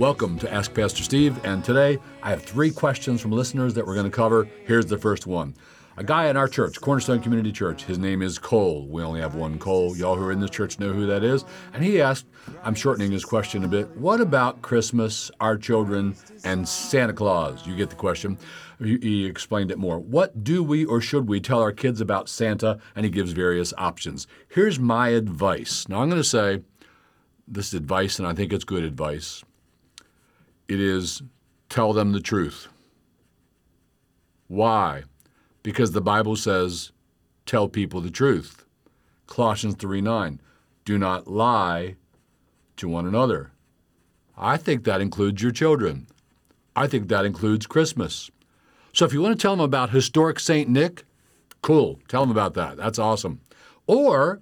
Welcome to Ask Pastor Steve, and today I have three questions from listeners that we're going to cover. Here's the first one. A guy in our church, Cornerstone Community Church, his name is Cole. We only have one Cole. Y'all who are in this church know who that is. And he asked, I'm shortening his question a bit, what about Christmas, our children, and Santa Claus? You get the question. He, explained it more. What do we or should we tell our kids about Santa? And he gives various options. Here's my advice. Now, I'm going to say this is advice, and I think it's good advice it is tell them the truth. Why? Because the Bible says, tell people the truth. Colossians 3 9. Do not lie to one another. I think that includes your children. I think that includes Christmas. So if you want to tell them about historic St. Nick, cool. Tell them about that. That's awesome. Or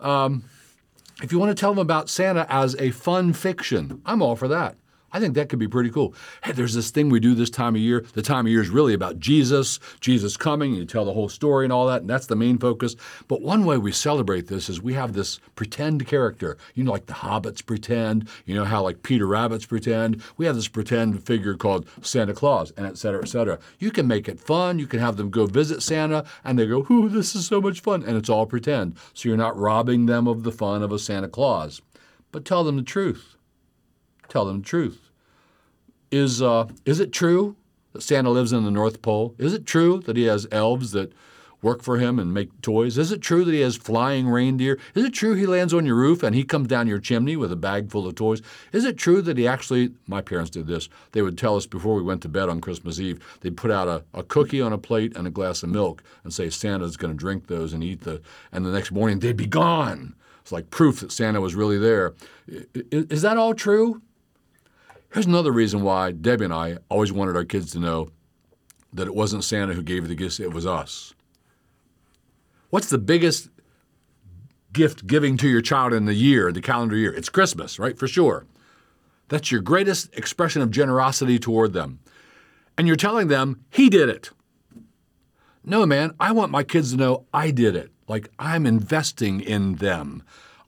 um, if you want to tell them about Santa as a fun fiction, I'm all for that. I think that could be pretty cool. Hey, there's this thing we do this time of year. The time of year is really about Jesus, Jesus coming. You tell the whole story and all that, and that's the main focus. But one way we celebrate this is we have this pretend character. You know, like the hobbits pretend. You know how like Peter Rabbits pretend. We have this pretend figure called Santa Claus, and et cetera, et cetera. You can make it fun. You can have them go visit Santa, and they go, "Ooh, this is so much fun," and it's all pretend. So you're not robbing them of the fun of a Santa Claus. But tell them the truth. Tell them the truth. Is, uh, is it true that Santa lives in the North Pole? Is it true that he has elves that work for him and make toys? Is it true that he has flying reindeer? Is it true he lands on your roof and he comes down your chimney with a bag full of toys? Is it true that he actually, my parents did this, they would tell us before we went to bed on Christmas Eve, they'd put out a, a cookie on a plate and a glass of milk and say Santa's going to drink those and eat the, and the next morning they'd be gone. It's like proof that Santa was really there. Is, is that all true? Here's another reason why Debbie and I always wanted our kids to know that it wasn't Santa who gave the gifts, it was us. What's the biggest gift giving to your child in the year, the calendar year? It's Christmas, right? For sure. That's your greatest expression of generosity toward them. And you're telling them, he did it. No, man, I want my kids to know I did it. Like I'm investing in them.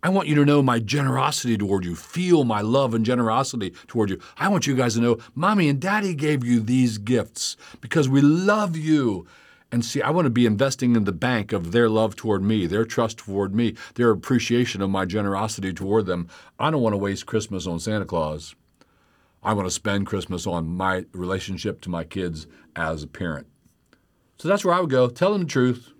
I want you to know my generosity toward you. Feel my love and generosity toward you. I want you guys to know mommy and daddy gave you these gifts because we love you. And see, I want to be investing in the bank of their love toward me, their trust toward me, their appreciation of my generosity toward them. I don't want to waste Christmas on Santa Claus. I want to spend Christmas on my relationship to my kids as a parent. So that's where I would go. Tell them the truth,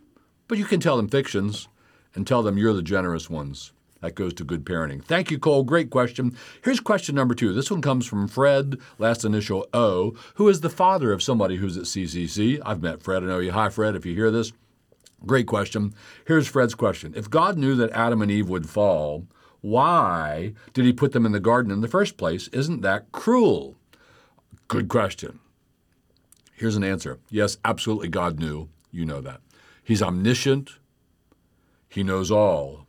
but you can tell them fictions and tell them you're the generous ones. That goes to good parenting. Thank you, Cole. Great question. Here's question number two. This one comes from Fred, last initial O, who is the father of somebody who's at CCC. I've met Fred. I know you. Hi, Fred, if you hear this. Great question. Here's Fred's question. If God knew that Adam and Eve would fall, why did he put them in the garden in the first place? Isn't that cruel? Good question. Here's an answer. Yes, absolutely, God knew. You know that. He's omniscient. He knows all.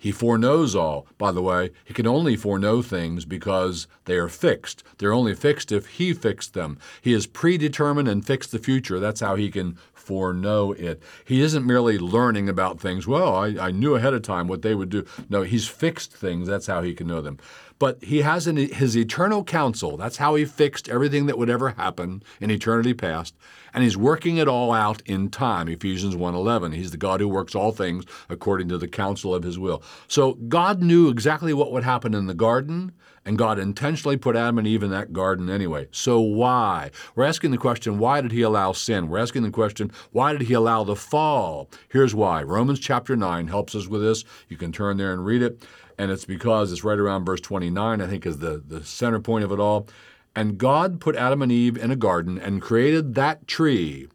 He foreknows all. By the way, he can only foreknow things because they are fixed. They're only fixed if he fixed them. He has predetermined and fixed the future. That's how he can foreknow it. He isn't merely learning about things. Well, I, I knew ahead of time what they would do. No, he's fixed things. That's how he can know them. But he has in his eternal counsel. That's how he fixed everything that would ever happen in eternity past. And he's working it all out in time. Ephesians 1:11. He's the God who works all things according to the counsel of his will. So God knew exactly what would happen in the garden, and God intentionally put Adam and Eve in that garden anyway. So why? We're asking the question, why did he allow sin? We're asking the question, why did he allow the fall? Here's why. Romans chapter 9 helps us with this. You can turn there and read it and it's because it's right around verse 29, I think, is the, the center point of it all. And God put Adam and Eve in a garden and created that tree.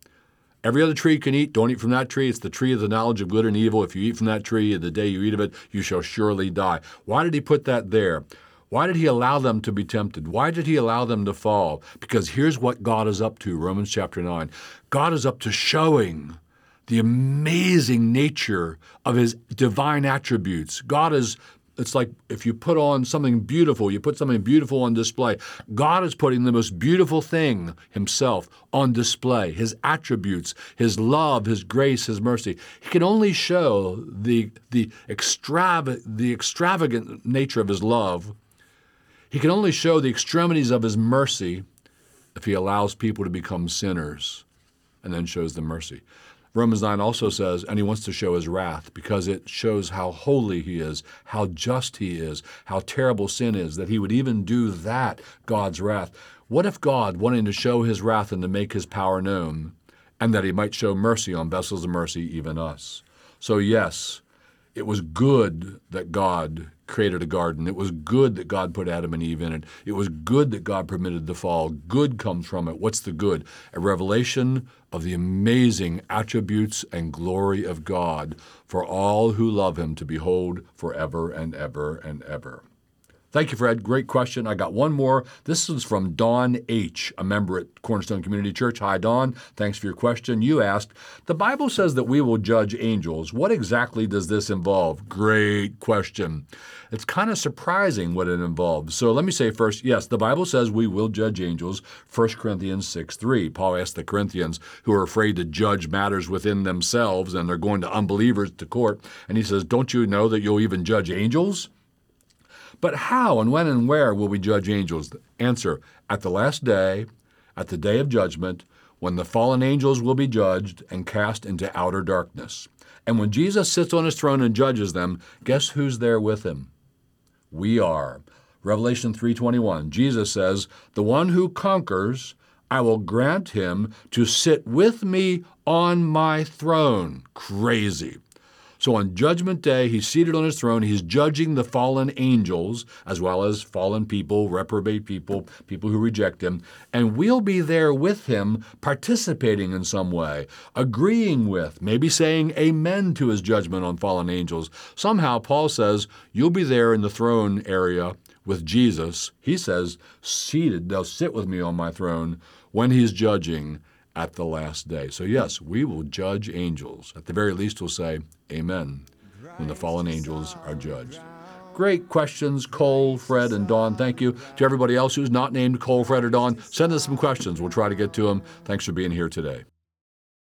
Every other tree you can eat, don't eat from that tree. It's the tree of the knowledge of good and evil. If you eat from that tree, the day you eat of it, you shall surely die. Why did he put that there? Why did he allow them to be tempted? Why did he allow them to fall? Because here's what God is up to, Romans chapter 9. God is up to showing the amazing nature of his divine attributes. God is it's like if you put on something beautiful, you put something beautiful on display. God is putting the most beautiful thing himself on display, his attributes, his love, his grace, his mercy. He can only show the, the, extrav- the extravagant nature of his love. He can only show the extremities of his mercy if he allows people to become sinners and then shows them mercy. Romans 9 also says, and he wants to show his wrath because it shows how holy he is, how just he is, how terrible sin is, that he would even do that, God's wrath. What if God, wanting to show his wrath and to make his power known, and that he might show mercy on vessels of mercy, even us? So, yes, it was good that God created a garden. It was good that God put Adam and Eve in it. It was good that God permitted the fall. Good comes from it. What's the good? A revelation of the amazing attributes and glory of God for all who love him to behold forever and ever and ever. Thank you, Fred. Great question. I got one more. This is from Don H., a member at Cornerstone Community Church. Hi, Don. Thanks for your question. You asked The Bible says that we will judge angels. What exactly does this involve? Great question. It's kind of surprising what it involves. So let me say first yes, the Bible says we will judge angels. 1 Corinthians 6 3. Paul asked the Corinthians who are afraid to judge matters within themselves and they're going to unbelievers to court. And he says, Don't you know that you'll even judge angels? But how and when and where will we judge angels? Answer At the last day, at the day of judgment, when the fallen angels will be judged and cast into outer darkness. And when Jesus sits on his throne and judges them, guess who's there with him? We are. Revelation 3:21. Jesus says, "The one who conquers, I will grant him to sit with me on my throne." Crazy. So on Judgment Day, he's seated on his throne. He's judging the fallen angels as well as fallen people, reprobate people, people who reject him. And we'll be there with him, participating in some way, agreeing with, maybe saying amen to his judgment on fallen angels. Somehow, Paul says, you'll be there in the throne area with Jesus. He says, seated, they'll sit with me on my throne when he's judging at the last day. So, yes, we will judge angels. At the very least, we'll say, Amen, when the fallen angels are judged. Great questions, Cole, Fred, and Don. Thank you. To everybody else who's not named Cole, Fred, or Don, send us some questions. We'll try to get to them. Thanks for being here today.